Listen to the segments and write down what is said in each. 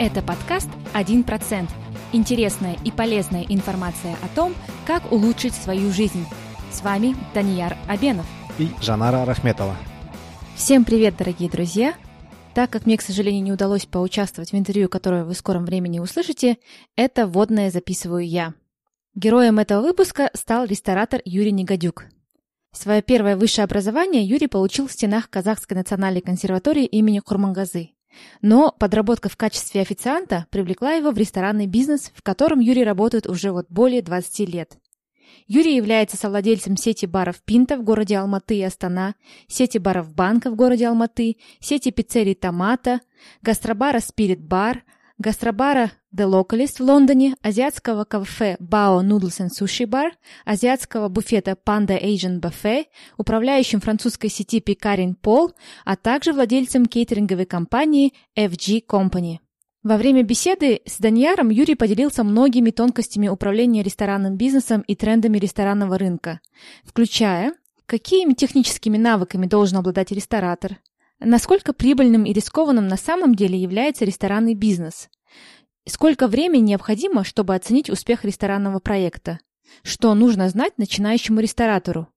Это подкаст «1%». Интересная и полезная информация о том, как улучшить свою жизнь. С вами Данияр Абенов. И Жанара Рахметова. Всем привет, дорогие друзья! Так как мне, к сожалению, не удалось поучаствовать в интервью, которое вы в скором времени услышите, это вводное записываю я. Героем этого выпуска стал ресторатор Юрий Негодюк. Свое первое высшее образование Юрий получил в стенах Казахской национальной консерватории имени Курмангазы. Но подработка в качестве официанта привлекла его в ресторанный бизнес, в котором Юрий работает уже вот более 20 лет. Юрий является совладельцем сети баров «Пинта» в городе Алматы и Астана, сети баров «Банка» в городе Алматы, сети пиццерий «Томата», гастробара «Спирит Бар», гастробара The Localist в Лондоне, азиатского кафе Bao Noodles and Sushi Bar, азиатского буфета Panda Asian Buffet, управляющим французской сети пекарен Пол, а также владельцем кейтеринговой компании FG Company. Во время беседы с Даньяром Юрий поделился многими тонкостями управления ресторанным бизнесом и трендами ресторанного рынка, включая какими техническими навыками должен обладать ресторатор, Насколько прибыльным и рискованным на самом деле является ресторанный бизнес? Сколько времени необходимо, чтобы оценить успех ресторанного проекта? Что нужно знать начинающему ресторатору?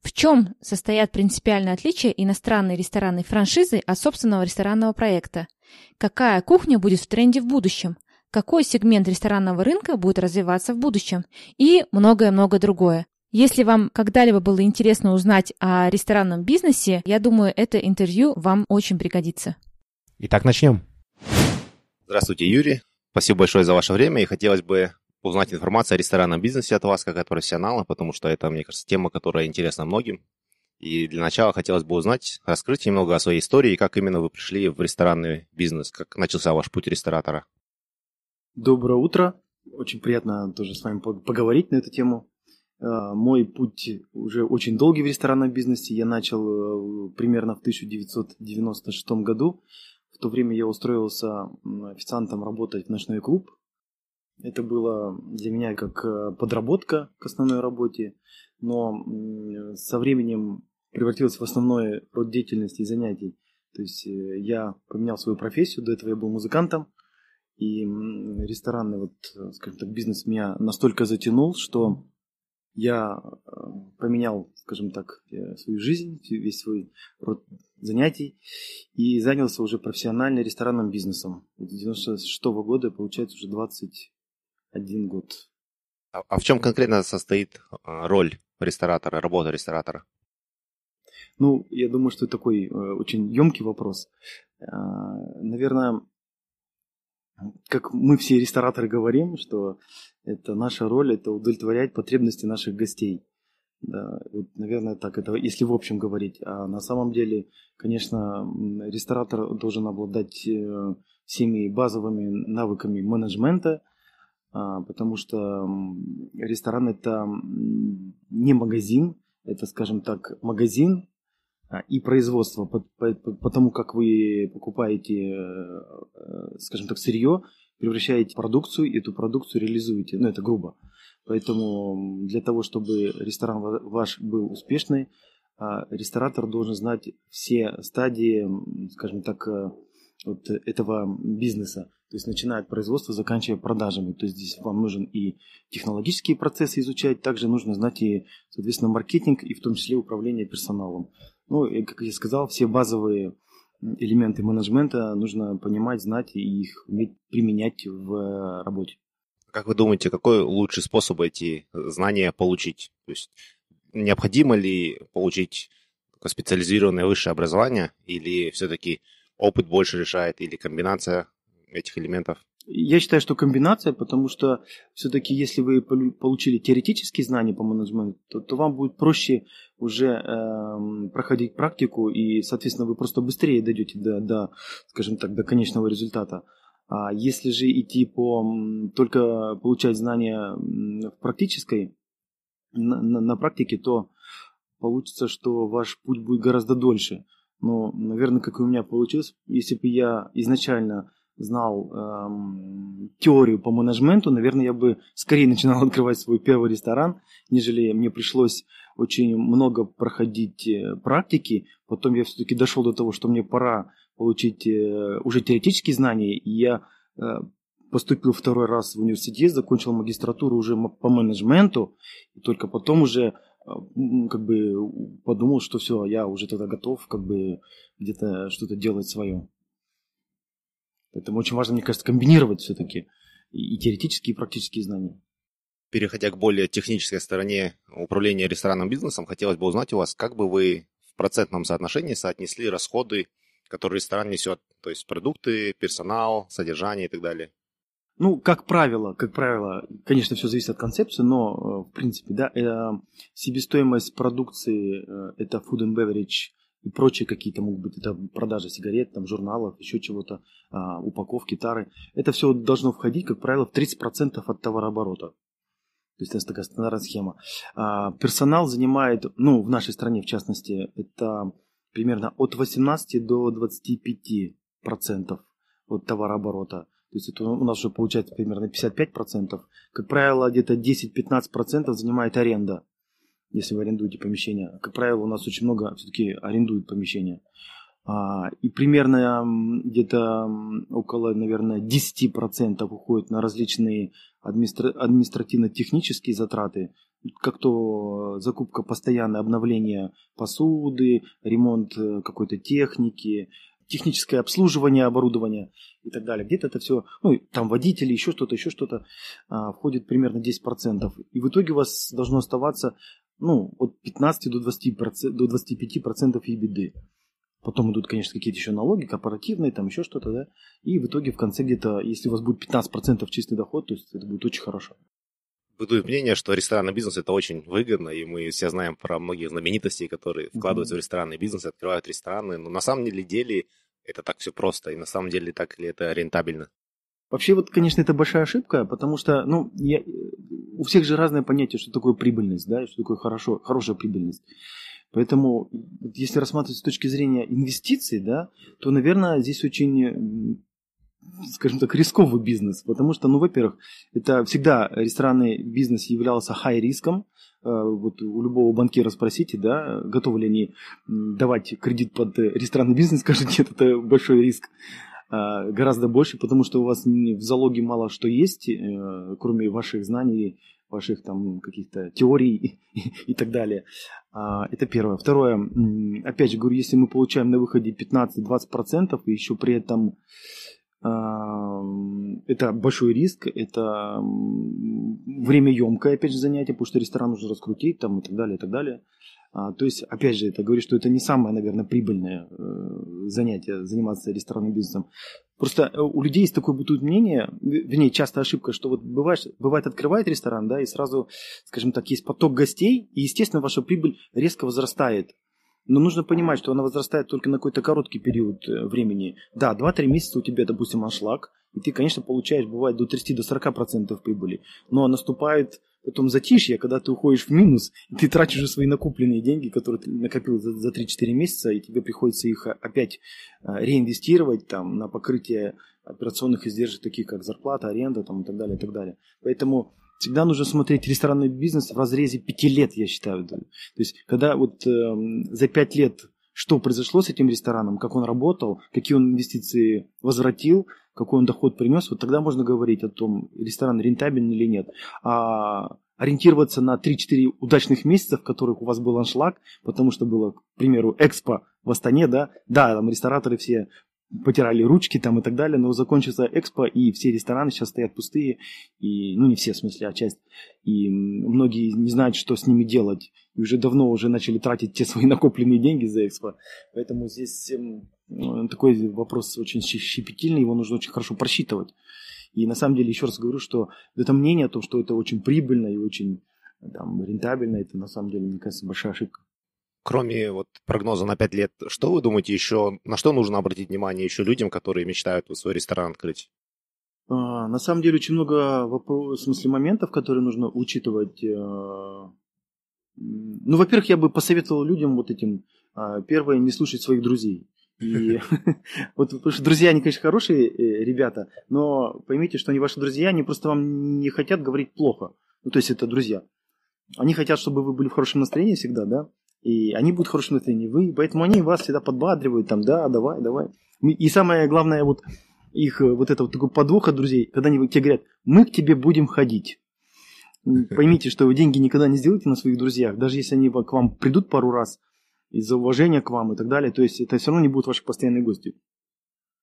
В чем состоят принципиальные отличия иностранной ресторанной франшизы от собственного ресторанного проекта? Какая кухня будет в тренде в будущем? Какой сегмент ресторанного рынка будет развиваться в будущем? И многое-многое другое. Если вам когда-либо было интересно узнать о ресторанном бизнесе, я думаю, это интервью вам очень пригодится. Итак, начнем. Здравствуйте, Юрий. Спасибо большое за ваше время. И хотелось бы узнать информацию о ресторанном бизнесе от вас, как от профессионала, потому что это, мне кажется, тема, которая интересна многим. И для начала хотелось бы узнать, раскрыть немного о своей истории и как именно вы пришли в ресторанный бизнес, как начался ваш путь ресторатора. Доброе утро. Очень приятно тоже с вами поговорить на эту тему. А, мой путь уже очень долгий в ресторанном бизнесе. Я начал э, примерно в 1996 году. В то время я устроился официантом работать в ночной клуб. Это было для меня как э, подработка к основной работе, но со временем превратилось в основной род деятельности и занятий. То есть э, я поменял свою профессию, до этого я был музыкантом, и ресторанный вот, скажем так, бизнес меня настолько затянул, что я э, поменял, скажем так, э, свою жизнь, весь свой род занятий и занялся уже профессионально ресторанным бизнесом. С 96 -го года, получается, уже 21 год. А, а в чем конкретно состоит а, роль ресторатора, работа ресторатора? Ну, я думаю, что это такой э, очень емкий вопрос. Наверное, как мы все рестораторы говорим, что это наша роль, это удовлетворять потребности наших гостей. Да, вот, наверное, так это, если в общем говорить. А на самом деле, конечно, ресторатор должен обладать э, всеми базовыми навыками менеджмента, а, потому что ресторан это не магазин, это, скажем так, магазин и производство, потому как вы покупаете, э, скажем так, сырье, превращаете продукцию, и эту продукцию реализуете. Ну, это грубо. Поэтому для того, чтобы ресторан ваш был успешный, а, ресторатор должен знать все стадии, скажем так, э, вот этого бизнеса. То есть начиная от производства, заканчивая продажами. То есть здесь вам нужен и технологические процессы изучать, также нужно знать и, соответственно, маркетинг, и в том числе управление персоналом. Ну, и, как я сказал, все базовые элементы менеджмента нужно понимать, знать и их уметь применять в э, работе. Как вы думаете, какой лучший способ эти знания получить? То есть необходимо ли получить специализированное высшее образование или все-таки опыт больше решает или комбинация этих элементов? Я считаю, что комбинация, потому что все-таки если вы получили теоретические знания по менеджменту, то, то вам будет проще уже э, проходить практику, и, соответственно, вы просто быстрее дойдете до, до, скажем так, до конечного результата. А если же идти по только получать знания в практической, на, на, на практике, то получится, что ваш путь будет гораздо дольше. Но, наверное, как и у меня получилось, если бы я изначально знал эм, теорию по менеджменту, наверное, я бы скорее начинал открывать свой первый ресторан, нежели мне пришлось очень много проходить э, практики. Потом я все-таки дошел до того, что мне пора получить э, уже теоретические знания, и я поступил второй раз в университет, закончил магистратуру уже по менеджменту, и только потом уже как бы подумал, что все, я уже тогда готов как бы где-то что-то делать свое. Поэтому очень важно, мне кажется, комбинировать все-таки и теоретические, и практические знания. Переходя к более технической стороне управления ресторанным бизнесом, хотелось бы узнать у вас, как бы вы в процентном соотношении соотнесли расходы, которые ресторан несет, то есть продукты, персонал, содержание и так далее. Ну, как правило, как правило, конечно, все зависит от концепции, но э, в принципе, да, э, себестоимость продукции э, это food and beverage и прочие какие-то могут быть, это продажа сигарет, там, журналов, еще чего-то, а, упаковки, тары. Это все должно входить, как правило, в 30% от товарооборота. То есть это такая стандартная схема. А, персонал занимает, ну, в нашей стране, в частности, это примерно от 18 до 25% от товарооборота. То есть это у нас уже получается примерно 55%. Как правило, где-то 10-15% занимает аренда если вы арендуете помещение. Как правило, у нас очень много все-таки арендуют помещения. А, и примерно где-то около, наверное, 10% уходит на различные администра- административно-технические затраты, как то закупка постоянное обновление посуды, ремонт э, какой-то техники, техническое обслуживание оборудования и так далее. Где-то это все, ну, там водители, еще что-то, еще что-то, а, входит примерно 10%. И в итоге у вас должно оставаться ну, от 15 до, 20%, до 25% EBITDA. Потом идут, конечно, какие-то еще налоги, корпоративные, там еще что-то, да. И в итоге в конце где-то, если у вас будет 15% чистый доход, то есть это будет очень хорошо. Бытует мнение, что ресторанный бизнес это очень выгодно, и мы все знаем про многих знаменитостей, которые вкладываются mm-hmm. в ресторанный бизнес, открывают рестораны. Но на самом деле, деле это так все просто, и на самом деле так ли это рентабельно? Вообще, вот, конечно, это большая ошибка, потому что, ну, я, у всех же разное понятие, что такое прибыльность, да, что такое хорошо, хорошая прибыльность. Поэтому, если рассматривать с точки зрения инвестиций, да, то, наверное, здесь очень, скажем так, рисковый бизнес, потому что, ну, во-первых, это всегда ресторанный бизнес являлся хай-риском, э, вот у любого банкира спросите, да, готовы ли они давать кредит под ресторанный бизнес, скажут, нет, это большой риск. А, гораздо больше, потому что у вас в залоге мало что есть, э, кроме ваших знаний, ваших там каких-то теорий и так далее. А, это первое. Второе, опять же говорю, если мы получаем на выходе 15-20%, и еще при этом это большой риск, это время емкое, опять же, занятие, потому что ресторан нужно раскрутить там, и так далее, и так далее. А, то есть, опять же, это говорит, что это не самое, наверное, прибыльное э, занятие, заниматься ресторанным бизнесом. Просто э, у людей есть такое бытует мнение, вернее, часто ошибка, что вот бывает, бывает открывает ресторан, да, и сразу, скажем так, есть поток гостей, и, естественно, ваша прибыль резко возрастает. Но нужно понимать, что она возрастает только на какой-то короткий период э, времени. Да, 2-3 месяца у тебя, допустим, аншлаг, и ты, конечно, получаешь, бывает, до 30-40% прибыли. Но наступает потом затишье, когда ты уходишь в минус, и ты тратишь уже свои накопленные деньги, которые ты накопил за, за 3-4 месяца, и тебе приходится их опять а, реинвестировать там, на покрытие операционных издержек, таких как зарплата, аренда там, и так далее, и так далее. Поэтому всегда нужно смотреть ресторанный бизнес в разрезе 5 лет, я считаю. То есть, когда вот э, за 5 лет что произошло с этим рестораном, как он работал, какие он инвестиции возвратил, какой он доход принес, вот тогда можно говорить о том, ресторан рентабельный или нет. А ориентироваться на 3-4 удачных месяца, в которых у вас был аншлаг, потому что было, к примеру, экспо в Астане, да, да, там рестораторы все потирали ручки там и так далее, но закончится экспо, и все рестораны сейчас стоят пустые, и, ну не все, в смысле, а часть, и многие не знают, что с ними делать, и уже давно уже начали тратить те свои накопленные деньги за экспо, поэтому здесь ну, такой вопрос очень щепетильный, его нужно очень хорошо просчитывать. И на самом деле, еще раз говорю, что это мнение о том, что это очень прибыльно и очень там, рентабельно, это на самом деле, мне кажется, большая ошибка. Кроме вот прогноза на 5 лет, что вы думаете еще, на что нужно обратить внимание еще людям, которые мечтают свой ресторан открыть? А, на самом деле очень много вопрос, в смысле моментов, которые нужно учитывать. Э, ну, во-первых, я бы посоветовал людям вот этим, а, первое, не слушать своих друзей. И вот потому что друзья, они, конечно, хорошие э, ребята, но поймите, что они ваши друзья, они просто вам не хотят говорить плохо. Ну, то есть это друзья. Они хотят, чтобы вы были в хорошем настроении всегда, да, и они будут в хорошем настроении, вы, поэтому они вас всегда подбадривают, там, да, давай, давай. И самое главное, вот, их э, вот это вот такой подвох от друзей, когда они тебе говорят, мы к тебе будем ходить. Поймите, что вы деньги никогда не сделаете на своих друзьях, даже если они к вам придут пару раз из-за уважения к вам и так далее, то есть это все равно не будут ваши постоянные гости.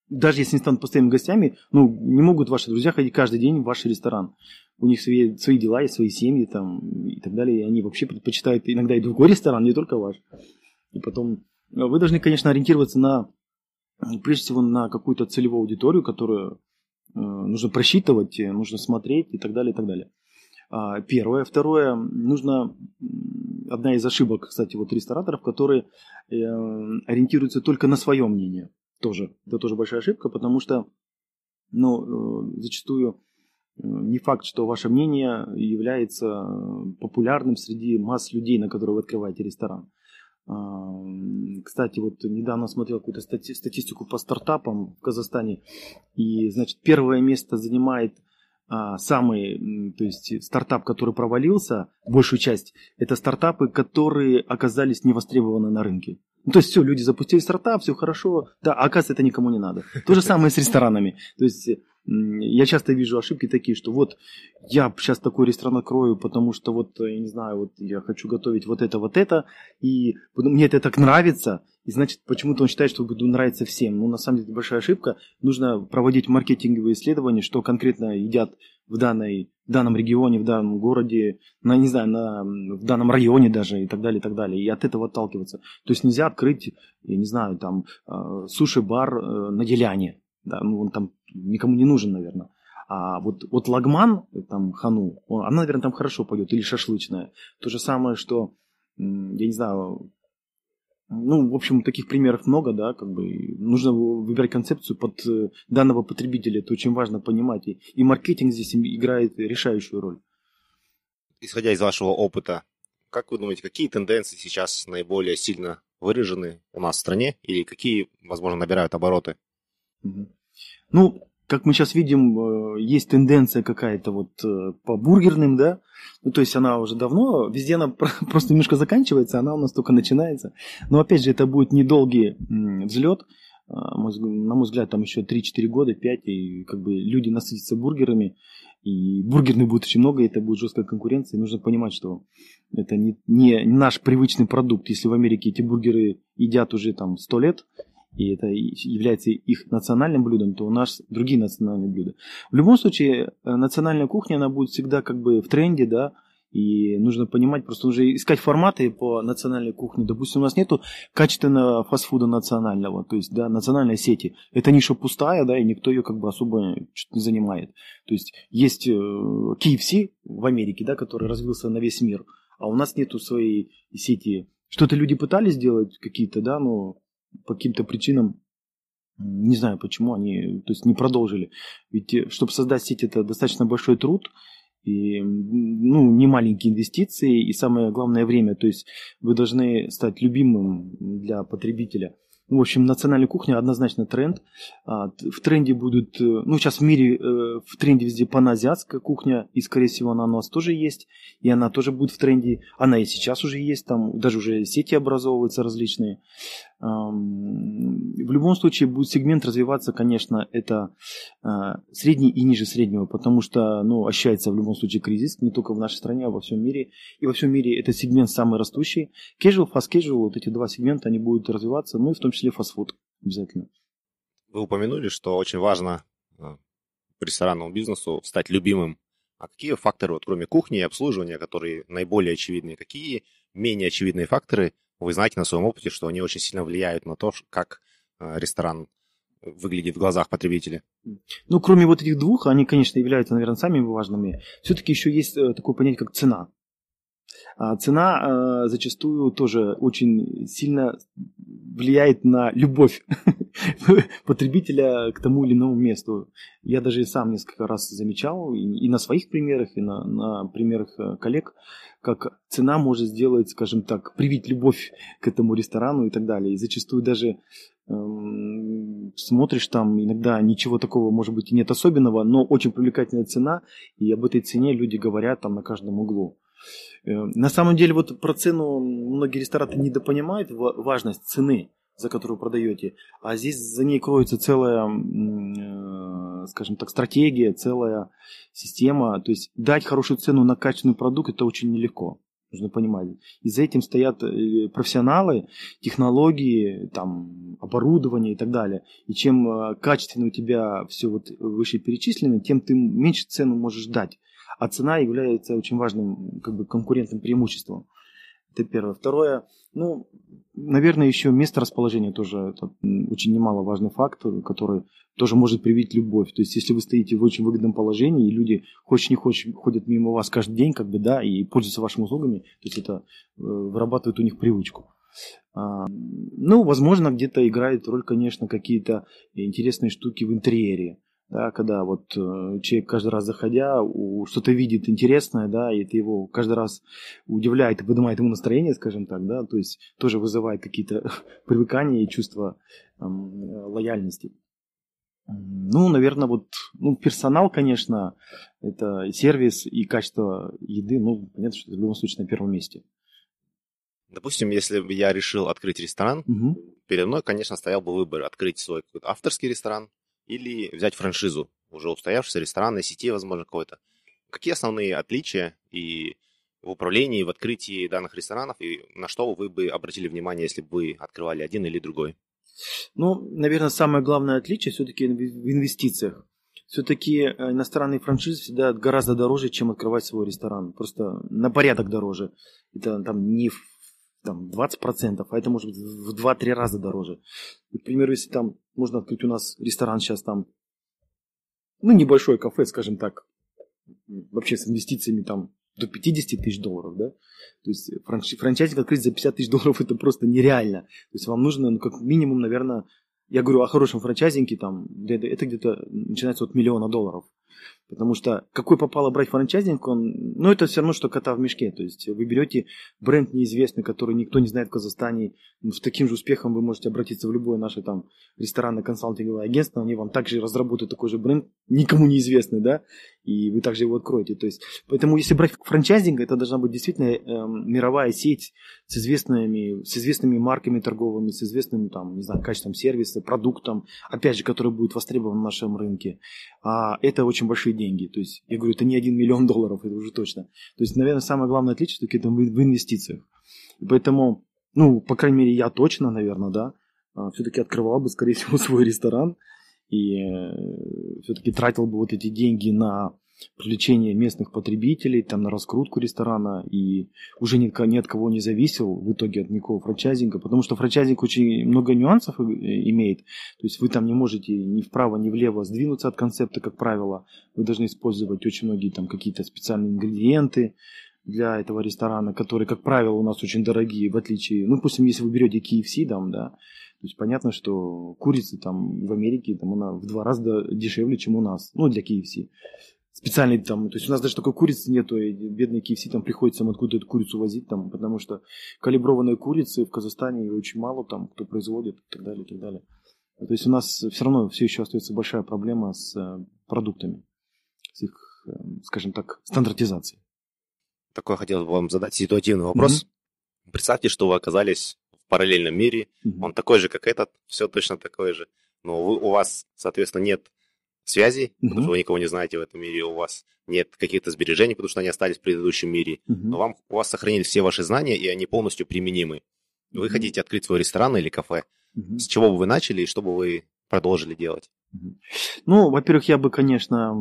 Даже если они станут постоянными гостями, ну, не могут ваши друзья ходить каждый день в ваш ресторан. У них свои, свои дела, есть свои семьи там и так далее, и они вообще предпочитают иногда и другой ресторан, не только ваш. И потом э, вы должны, конечно, ориентироваться на, прежде всего, на какую-то целевую аудиторию, которую э, нужно просчитывать, нужно смотреть и так далее, и так далее. А, первое. Второе, нужно, одна из ошибок, кстати, вот рестораторов, которые э, ориентируются только на свое мнение. Тоже, это тоже большая ошибка, потому что, ну, э, зачастую э, не факт, что ваше мнение является популярным среди масс людей, на которые вы открываете ресторан. А, кстати, вот недавно смотрел какую-то статистику по стартапам в Казахстане, и, значит, первое место занимает самый, то есть стартап, который провалился, большую часть, это стартапы, которые оказались не востребованы на рынке. Ну, то есть все, люди запустили стартап, все хорошо, да, а оказывается это никому не надо. То же самое с ресторанами. То есть я часто вижу ошибки такие, что вот я сейчас такой ресторан открою, потому что вот, я не знаю, вот я хочу готовить вот это, вот это, и мне это так нравится, и значит, почему-то он считает, что буду нравиться всем. Ну, на самом деле, это большая ошибка. Нужно проводить маркетинговые исследования, что конкретно едят в, данной, в данном регионе, в данном городе, на, не знаю, на, в данном районе даже и так далее, и так далее. И от этого отталкиваться. То есть нельзя открыть, я не знаю, там, э, суши-бар э, на Деляне. Да, ну, он там никому не нужен, наверное. А вот, вот лагман, там, хану, он, она, наверное, там хорошо пойдет, или шашлычная. То же самое, что, я не знаю, ну, в общем, таких примеров много, да, как бы нужно выбирать концепцию под э, данного потребителя, это очень важно понимать. И, и маркетинг здесь играет решающую роль. Исходя из вашего опыта, как вы думаете, какие тенденции сейчас наиболее сильно выражены у нас в стране или какие, возможно, набирают обороты? Ну, как мы сейчас видим, э, есть тенденция какая-то вот э, по бургерным, да, ну, то есть она уже давно, везде она просто немножко заканчивается, она у нас только начинается. Но опять же, это будет недолгий взлет, а, на мой взгляд, там еще 3-4 года, 5, и как бы люди насытятся бургерами, и бургерных будет очень много, и это будет жесткая конкуренция, и нужно понимать, что это не, не наш привычный продукт. Если в Америке эти бургеры едят уже там 100 лет, и это является их национальным блюдом, то у нас другие национальные блюда. В любом случае, э, национальная кухня, она будет всегда как бы в тренде, да, и нужно понимать, просто уже искать форматы по национальной кухне. Допустим, у нас нету качественного фастфуда национального, то есть, да, национальной сети. Это ниша пустая, да, и никто ее как бы особо не занимает. То есть, есть э, KFC в Америке, да, который развился на весь мир, а у нас нету своей сети. Что-то люди пытались сделать какие-то, да, но по каким-то причинам, не знаю почему, они то есть не продолжили. Ведь э, чтобы создать сеть, это достаточно большой труд, и ну, не маленькие инвестиции, и самое главное время. То есть вы должны стать любимым для потребителя – в общем, национальная кухня однозначно тренд. А, в тренде будут, э, ну, сейчас в мире э, в тренде везде паноазиатская кухня, и, скорее всего, она у нас тоже есть, и она тоже будет в тренде. Она и сейчас уже есть, там даже уже сети образовываются различные. В любом случае будет сегмент развиваться, конечно, это а, средний и ниже среднего, потому что, ну, ощущается в любом случае кризис, не только в нашей стране, а во всем мире. И во всем мире этот сегмент самый растущий. Casual, fast casual, вот эти два сегмента, они будут развиваться, ну и в том числе фастфуд обязательно. Вы упомянули, что очень важно а, ресторанному бизнесу стать любимым. А какие факторы, вот кроме кухни и обслуживания, которые наиболее очевидные, какие менее очевидные факторы вы знаете на своем опыте, что они очень сильно влияют на то, как а, ресторан выглядит в глазах потребителя? Ну, кроме вот этих двух, они, конечно, являются, наверное, самыми важными. Все-таки еще есть э, такое понятие, как цена. А цена э, зачастую тоже очень сильно влияет на любовь потребителя к тому или иному месту. Я даже и сам несколько раз замечал, и, на своих примерах, и на, на примерах э, коллег, как цена может сделать, скажем так, привить любовь к этому ресторану и так далее. И зачастую даже эм, смотришь там, иногда ничего такого, может быть, и нет особенного, но очень привлекательная цена, и об этой цене люди говорят там на каждом углу. Э, на самом деле, вот про цену многие рестораторы недопонимают важность цены, за которую продаете, а здесь за ней кроется целая э, скажем так, стратегия, целая система. То есть дать хорошую цену на качественный продукт это очень нелегко. Нужно понимать. И за этим стоят э, профессионалы, технологии, там, оборудование и так далее. И чем качественно у тебя все вот вышеперечислено, тем ты меньше цену можешь дать. А цена является очень важным как бы, конкурентным преимуществом. Это первое. Второе, ну, наверное, еще место расположения тоже это очень немаловажный факт, который тоже может привить любовь. То есть, если вы стоите в очень выгодном положении, и люди, хочешь не хочешь, ходят мимо вас каждый день, как бы, да, и пользуются вашими услугами, то есть это э, вырабатывает у них привычку. А, ну, возможно, где-то играет роль, конечно, какие-то интересные штуки в интерьере да, когда вот э, человек каждый раз заходя что-то видит интересное, да, и это его каждый раз удивляет и поднимает ему настроение, скажем так, да, то есть тоже вызывает какие-то привыкания и чувство эм, лояльности. Ну, наверное, вот ну, персонал, конечно, это сервис и качество еды, ну, понятно, что это в любом случае на первом месте. Допустим, если бы я решил открыть ресторан, угу. передо мной, конечно, стоял бы выбор открыть свой авторский ресторан или взять франшизу уже устоявшейся ресторанной сети, возможно, какой-то. Какие основные отличия и в управлении, в открытии данных ресторанов, и на что вы бы обратили внимание, если бы вы открывали один или другой? Ну, наверное, самое главное отличие все-таки в инвестициях. Все-таки э, иностранные франшизы всегда гораздо дороже, чем открывать свой ресторан. Просто на порядок дороже. Это там не в там, 20%, а это может быть в 2-3 раза дороже. К примеру, если там можно открыть у нас ресторан сейчас там, ну, небольшое кафе, скажем так, вообще с инвестициями там до 50 тысяч долларов, да, то есть франч... франчайзинг открыть за 50 тысяч долларов это просто нереально. То есть вам нужно, ну, как минимум, наверное, я говорю о хорошем франчайзинге, там, это где-то начинается от миллиона долларов. Потому что какой попало брать франчайзинг, он, ну, это все равно, что кота в мешке. То есть вы берете бренд неизвестный, который никто не знает в Казахстане, с таким же успехом вы можете обратиться в любое наше там ресторанное консалтинговое агентство, они вам также разработают такой же бренд, никому неизвестный, да, и вы также его откроете. То есть, поэтому если брать франчайзинг, это должна быть действительно э, мировая сеть с известными, с известными марками торговыми, с известным там, не знаю, качеством сервиса, продуктом, опять же, который будет востребован на нашем рынке. А это очень большие деньги. То есть, я говорю, это не один миллион долларов, это уже точно. То есть, наверное, самое главное отличие все-таки это в инвестициях. И поэтому, ну, по крайней мере, я точно, наверное, да, а, все-таки открывал бы, скорее всего, свой ресторан и э, все-таки тратил бы вот эти деньги на привлечение местных потребителей, там, на раскрутку ресторана, и уже ни, ни от кого не зависел в итоге от никакого франчайзинга, потому что франчайзинг очень много нюансов имеет, то есть вы там не можете ни вправо, ни влево сдвинуться от концепта, как правило, вы должны использовать очень многие там какие-то специальные ингредиенты, для этого ресторана, которые, как правило, у нас очень дорогие, в отличие, ну, допустим, если вы берете KFC, там, да, то есть понятно, что курица там в Америке, там она в два раза дешевле, чем у нас, ну, для KFC специальный там, то есть у нас даже такой курицы нету, и бедные KFC там приходится им откуда эту курицу возить там, потому что калиброванные курицы в Казахстане очень мало там, кто производит и так далее, и так далее. То есть у нас все равно все еще остается большая проблема с э, продуктами, с их, э, скажем так, стандартизацией. Такой хотел бы вам задать ситуативный вопрос. Mm-hmm. Представьте, что вы оказались в параллельном мире, mm-hmm. он такой же, как этот, все точно такое же, но вы, у вас, соответственно, нет связей, uh-huh. потому что вы никого не знаете в этом мире, у вас нет каких-то сбережений, потому что они остались в предыдущем мире, uh-huh. но вам, у вас сохранились все ваши знания, и они полностью применимы. Вы uh-huh. хотите открыть свой ресторан или кафе. Uh-huh. С чего бы вы начали и что бы вы продолжили делать? Ну, во-первых, я бы, конечно,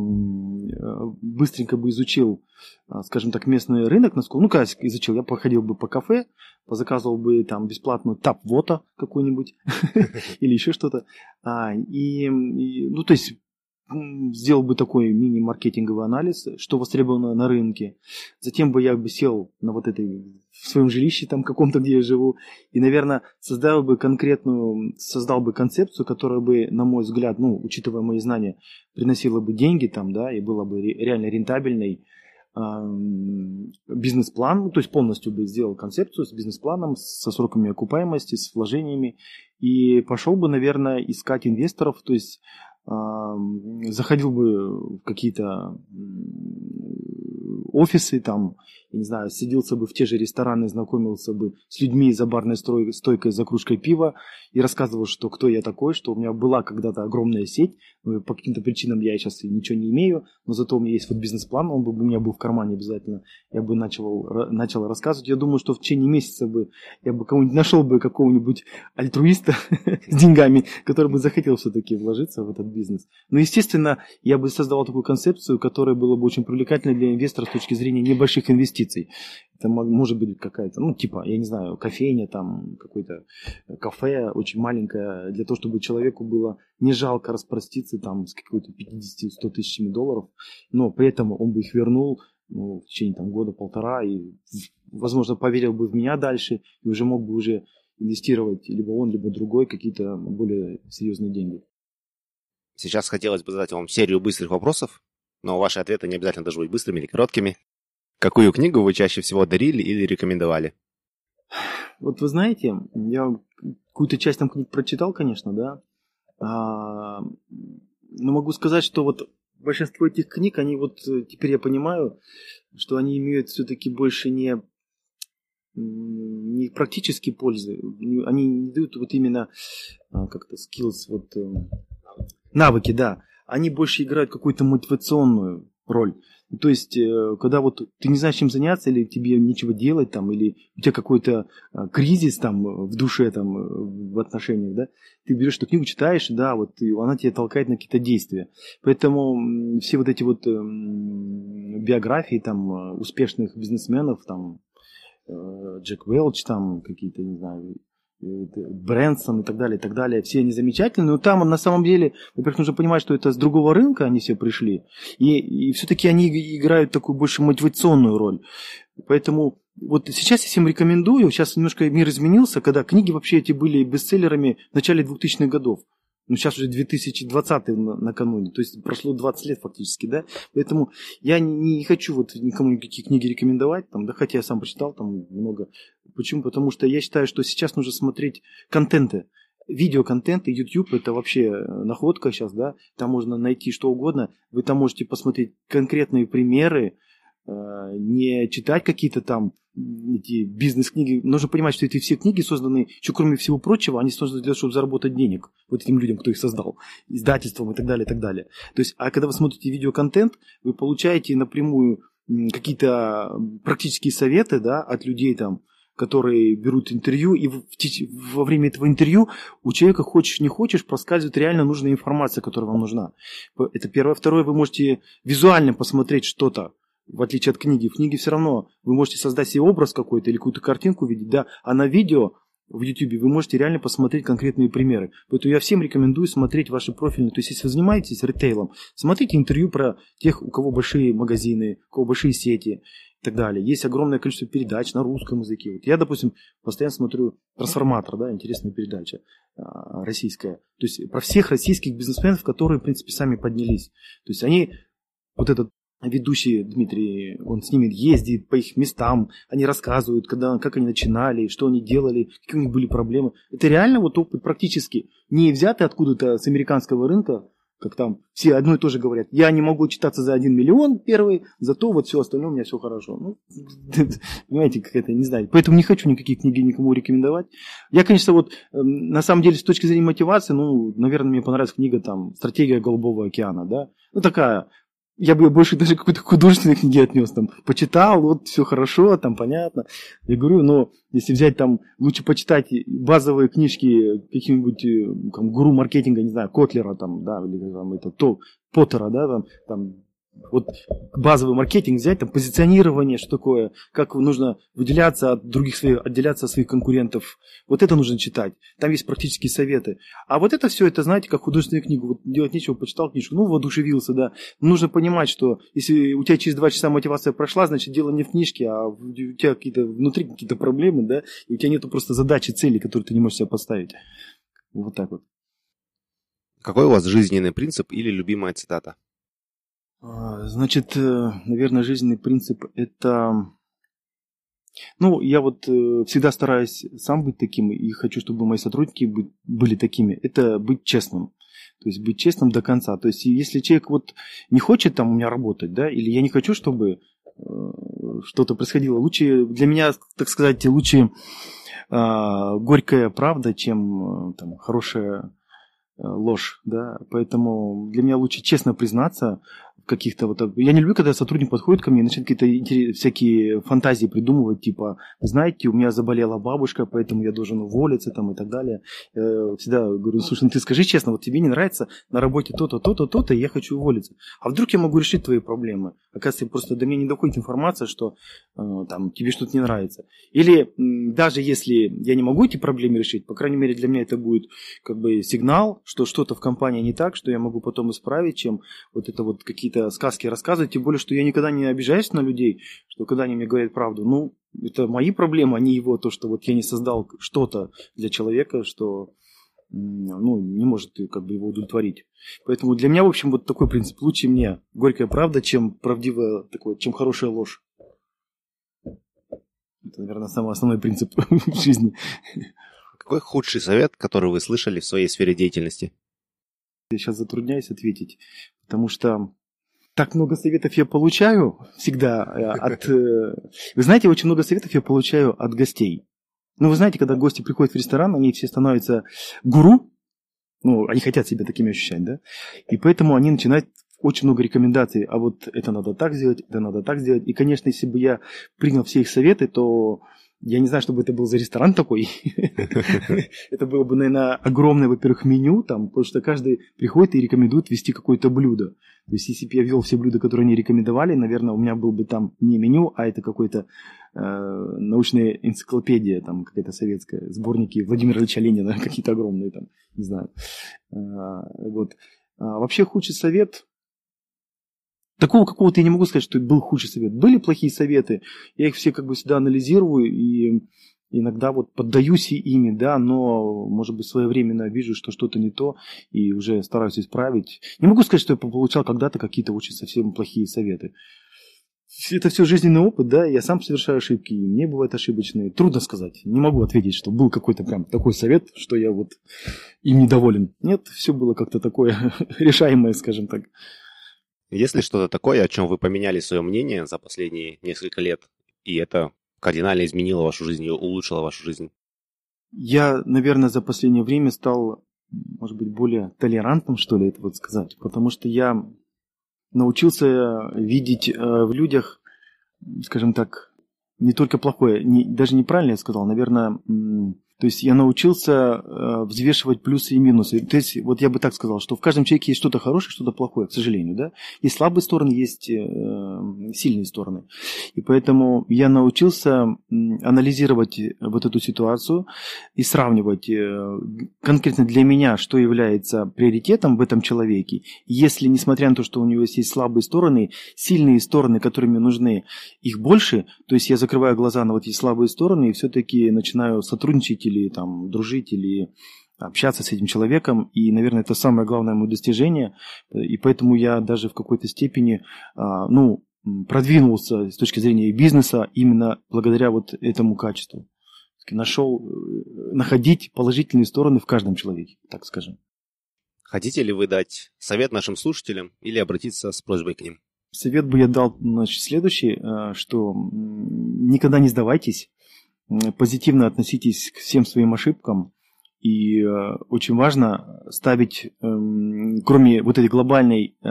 быстренько бы изучил, а, скажем так, местный рынок, насколько, ну, как изучил, я походил бы по кафе, позаказывал бы там бесплатную тап-вота какую-нибудь или еще что-то. А, и, ну, то есть сделал бы такой мини-маркетинговый анализ, что востребовано на рынке. Затем бы я бы сел на вот этой, в своем жилище там каком-то, где я живу, и, наверное, создал бы конкретную, создал бы концепцию, которая бы, на мой взгляд, ну, учитывая мои знания, приносила бы деньги там, да, и была бы реально рентабельной, бизнес-план, ну, то есть полностью бы сделал концепцию с бизнес-планом, со сроками окупаемости, с вложениями, и пошел бы, наверное, искать инвесторов, то есть заходил бы в какие-то офисы там я не знаю, сиделся бы в те же рестораны, знакомился бы с людьми за барной стойкой, за кружкой пива и рассказывал, что кто я такой, что у меня была когда-то огромная сеть, по каким-то причинам я сейчас ничего не имею, но зато у меня есть вот бизнес-план, он бы у меня был в кармане обязательно, я бы начал, начал рассказывать. Я думаю, что в течение месяца бы я бы кого-нибудь нашел бы какого-нибудь альтруиста с деньгами, который бы захотел все-таки вложиться в этот бизнес. Но, естественно, я бы создавал такую концепцию, которая была бы очень привлекательной для инвестора с точки зрения небольших инвестиций. Это может быть какая-то, ну, типа, я не знаю, кофейня, там, какое-то кафе очень маленькое, для того, чтобы человеку было не жалко распроститься там с какой-то 50-100 тысячами долларов, но при этом он бы их вернул ну, в течение там, года-полтора и, возможно, поверил бы в меня дальше и уже мог бы уже инвестировать либо он, либо другой какие-то более серьезные деньги. Сейчас хотелось бы задать вам серию быстрых вопросов, но ваши ответы не обязательно должны быть быстрыми или короткими. Какую книгу вы чаще всего дарили или рекомендовали? Вот вы знаете, я какую-то часть там книг прочитал, конечно, да, а, но могу сказать, что вот большинство этих книг, они вот э, теперь я понимаю, что они имеют все-таки больше не не практические пользы, они не дают вот именно а, как-то skills, вот эм, навыки, да, они больше играют какую-то мотивационную роль. То есть, э, когда вот ты не знаешь, чем заняться, или тебе нечего делать, там, или у тебя какой-то а, кризис там в душе, там, в отношениях, да, ты берешь эту книгу, читаешь, да, вот и она тебя толкает на какие-то действия. Поэтому все вот эти вот эм, биографии там успешных бизнесменов, там, э, Джек Уэлч, там, какие-то, не знаю, Брэнсон и так далее, и так далее, все они замечательные, но там на самом деле, во-первых, нужно понимать, что это с другого рынка они все пришли, и, и все-таки они играют такую больше мотивационную роль. Поэтому вот сейчас я всем рекомендую, сейчас немножко мир изменился, когда книги вообще эти были бестселлерами в начале 2000-х годов ну, сейчас уже 2020 накануне, то есть прошло 20 лет фактически, да, поэтому я не, не хочу вот никому никакие книги рекомендовать, там, да, хотя я сам прочитал там много. Почему? Потому что я считаю, что сейчас нужно смотреть контенты, видеоконтент и YouTube это вообще находка сейчас, да, там можно найти что угодно, вы там можете посмотреть конкретные примеры, Э, не читать какие-то там эти бизнес-книги. Нужно понимать, что эти все книги созданы, еще кроме всего прочего, они созданы для того, чтобы заработать денег вот этим людям, кто их создал, издательством и так далее, и так далее. То есть, а когда вы смотрите видеоконтент, вы получаете напрямую какие-то практические советы да, от людей там, которые берут интервью, и во время этого интервью у человека, хочешь не хочешь, проскальзывает реально нужная информация, которая вам нужна. Это первое. Второе, вы можете визуально посмотреть что-то, в отличие от книги. В книге все равно вы можете создать себе образ какой-то или какую-то картинку видеть, да, а на видео в YouTube вы можете реально посмотреть конкретные примеры. Поэтому я всем рекомендую смотреть ваши профильные. То есть, если вы занимаетесь ритейлом, смотрите интервью про тех, у кого большие магазины, у кого большие сети и так далее. Есть огромное количество передач на русском языке. Вот я, допустим, постоянно смотрю «Трансформатор», да, интересная передача а, российская. То есть, про всех российских бизнесменов, которые, в принципе, сами поднялись. То есть, они вот этот ведущий Дмитрий, он с ними ездит по их местам, они рассказывают, когда, как они начинали, что они делали, какие у них были проблемы. Это реально вот опыт практически не взятый откуда-то с американского рынка, как там все одно и то же говорят, я не могу читаться за один миллион первый, зато вот все остальное у меня все хорошо. Ну, понимаете, как это, не знаю. Поэтому не хочу никаких книг никому рекомендовать. Я, конечно, вот эм, на самом деле с точки зрения мотивации, ну, наверное, мне понравилась книга там «Стратегия Голубого океана», да. Ну, такая я бы больше даже какой-то художественной книги отнес, там, почитал, вот, все хорошо, там, понятно. Я говорю, но если взять там, лучше почитать базовые книжки каких-нибудь э, там, гуру маркетинга, не знаю, Котлера, там, да, или там, это, то, Поттера, да, там, там вот базовый маркетинг взять, там позиционирование, что такое, как нужно выделяться от других своих, отделяться от своих конкурентов. Вот это нужно читать. Там есть практические советы. А вот это все, это, знаете, как художественную книгу. Вот делать нечего, почитал книжку, ну, воодушевился, да. нужно понимать, что если у тебя через два часа мотивация прошла, значит, дело не в книжке, а у тебя какие-то внутри какие-то проблемы, да, и у тебя нету просто задачи, цели, которые ты не можешь себе поставить. Вот так вот. Какой у вас жизненный принцип или любимая цитата? А, значит, э, наверное, жизненный принцип это... Ну, я вот э, всегда стараюсь сам быть таким и хочу, чтобы мои сотрудники были такими. Это быть честным. То есть быть честным до конца. То есть если человек вот не хочет там у меня работать, да, или я не хочу, чтобы что-то происходило. Лучше для меня, так сказать, лучше горькая правда, чем там, хорошая ложь, да, поэтому для меня лучше честно признаться каких-то вот... Я не люблю, когда сотрудник подходит ко мне и начинает какие-то всякие фантазии придумывать, типа, знаете, у меня заболела бабушка, поэтому я должен уволиться там и так далее. Я всегда говорю, слушай, ну ты скажи честно, вот тебе не нравится на работе то-то, то-то, то-то, и я хочу уволиться. А вдруг я могу решить твои проблемы? Оказывается, просто до меня не доходит информация, что э, там тебе что-то не нравится. Или даже если я не могу эти проблемы решить, по крайней мере для меня это будет как бы сигнал, что что-то в компании не так, что я могу потом исправить, чем вот это вот какие-то какие-то сказки рассказывать, тем более, что я никогда не обижаюсь на людей, что когда они мне говорят правду, ну, это мои проблемы, а не его, то, что вот я не создал что-то для человека, что ну, не может как бы его удовлетворить. Поэтому для меня, в общем, вот такой принцип. Лучше мне горькая правда, чем правдивая такое, чем хорошая ложь. Это, наверное, самый основной принцип в жизни. Какой худший совет, который вы слышали в своей сфере деятельности? Я сейчас затрудняюсь ответить, потому что так много советов я получаю всегда э, от... Э, вы знаете, очень много советов я получаю от гостей. Ну, вы знаете, когда гости приходят в ресторан, они все становятся гуру, ну, они хотят себя такими ощущать, да, и поэтому они начинают очень много рекомендаций, а вот это надо так сделать, это надо так сделать. И, конечно, если бы я принял все их советы, то я не знаю, чтобы это был за ресторан такой. Это было бы, наверное, огромное, во-первых, меню, там, потому что каждый приходит и рекомендует вести какое-то блюдо. То есть, если бы я вел все блюда, которые они рекомендовали, наверное, у меня был бы там не меню, а это какой-то э, научная энциклопедия, там, какая-то советская, сборники Владимира Ильича Ленина, какие-то огромные там, не знаю. Э, вот. А вообще, худший совет, Такого какого-то я не могу сказать, что был худший совет. Были плохие советы, я их все как бы всегда анализирую и иногда вот поддаюсь ими, да, но, может быть, своевременно вижу, что что-то не то, и уже стараюсь исправить. Не могу сказать, что я получал когда-то какие-то очень совсем плохие советы. Это все жизненный опыт, да, я сам совершаю ошибки, и мне бывают ошибочные. Трудно сказать, не могу ответить, что был какой-то прям такой совет, что я вот им недоволен. Нет, все было как-то такое решаемое, скажем так. Есть ли что-то такое, о чем вы поменяли свое мнение за последние несколько лет, и это кардинально изменило вашу жизнь и улучшило вашу жизнь? Я, наверное, за последнее время стал, может быть, более толерантным, что ли, это вот сказать, потому что я научился видеть э, в людях, скажем так, не только плохое, не, даже неправильно я сказал, наверное, то есть я научился э, взвешивать плюсы и минусы. То есть вот я бы так сказал, что в каждом человеке есть что-то хорошее, что-то плохое, к сожалению. Да? Есть слабые стороны, есть э, сильные стороны. И поэтому я научился анализировать вот эту ситуацию и сравнивать э, конкретно для меня, что является приоритетом в этом человеке. Если, несмотря на то, что у него есть слабые стороны, сильные стороны, которые мне нужны, их больше, то есть я закрываю глаза на вот эти слабые стороны и все-таки начинаю сотрудничать или там дружить, или общаться с этим человеком. И, наверное, это самое главное мое достижение. И поэтому я даже в какой-то степени, а, ну, продвинулся с точки зрения бизнеса именно благодаря вот этому качеству. Нашел э, находить положительные стороны в каждом человеке, так скажем. Хотите ли вы дать совет нашим слушателям или обратиться с просьбой к ним? Совет бы я дал значит, следующий, э, что никогда не сдавайтесь, позитивно относитесь к всем своим ошибкам, и э, очень важно ставить, э, кроме вот этой глобальной э,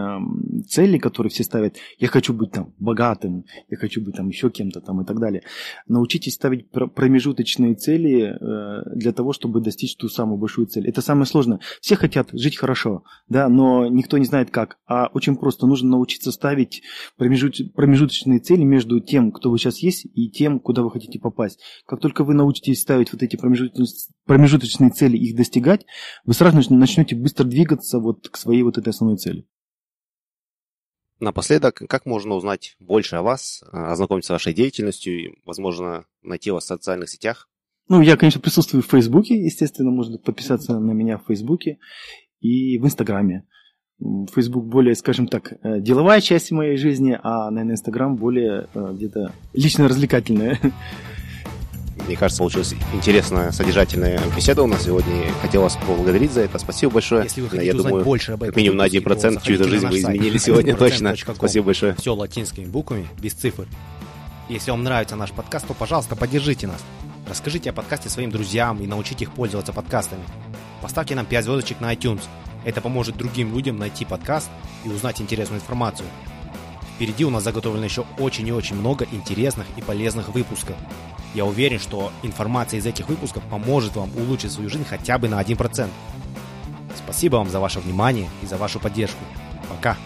цели, которую все ставят, я хочу быть там богатым, я хочу быть там еще кем-то там и так далее, научитесь ставить промежуточные цели э, для того, чтобы достичь ту самую большую цель. Это самое сложное. Все хотят жить хорошо, да, но никто не знает как. А очень просто нужно научиться ставить промежут, промежуточные цели между тем, кто вы сейчас есть, и тем, куда вы хотите попасть. Как только вы научитесь ставить вот эти промежуточные, промежуточные цели, их достигать, вы сразу начнете быстро двигаться вот к своей вот этой основной цели. Напоследок, как можно узнать больше о вас, ознакомиться с вашей деятельностью и, возможно, найти вас в социальных сетях? Ну, я, конечно, присутствую в Фейсбуке, естественно, можно подписаться на меня в Фейсбуке и в Инстаграме. Фейсбук более, скажем так, э, деловая часть моей жизни, а, наверное, Инстаграм более э, где-то лично развлекательная. Мне кажется, получилась интересная, содержательная беседа у нас сегодня. Хотел вас поблагодарить за это. Спасибо большое. Если вы Я хотите узнать думаю, больше об этом как минимум на выпуске, 1% то чью-то жизнь вы изменили сегодня точно. 1%.com. Спасибо большое. Все латинскими буквами, без цифр. Если вам нравится наш подкаст, то, пожалуйста, поддержите нас. Расскажите о подкасте своим друзьям и научите их пользоваться подкастами. Поставьте нам 5 звездочек на iTunes. Это поможет другим людям найти подкаст и узнать интересную информацию. Впереди у нас заготовлено еще очень и очень много интересных и полезных выпусков. Я уверен, что информация из этих выпусков поможет вам улучшить свою жизнь хотя бы на 1%. Спасибо вам за ваше внимание и за вашу поддержку. Пока!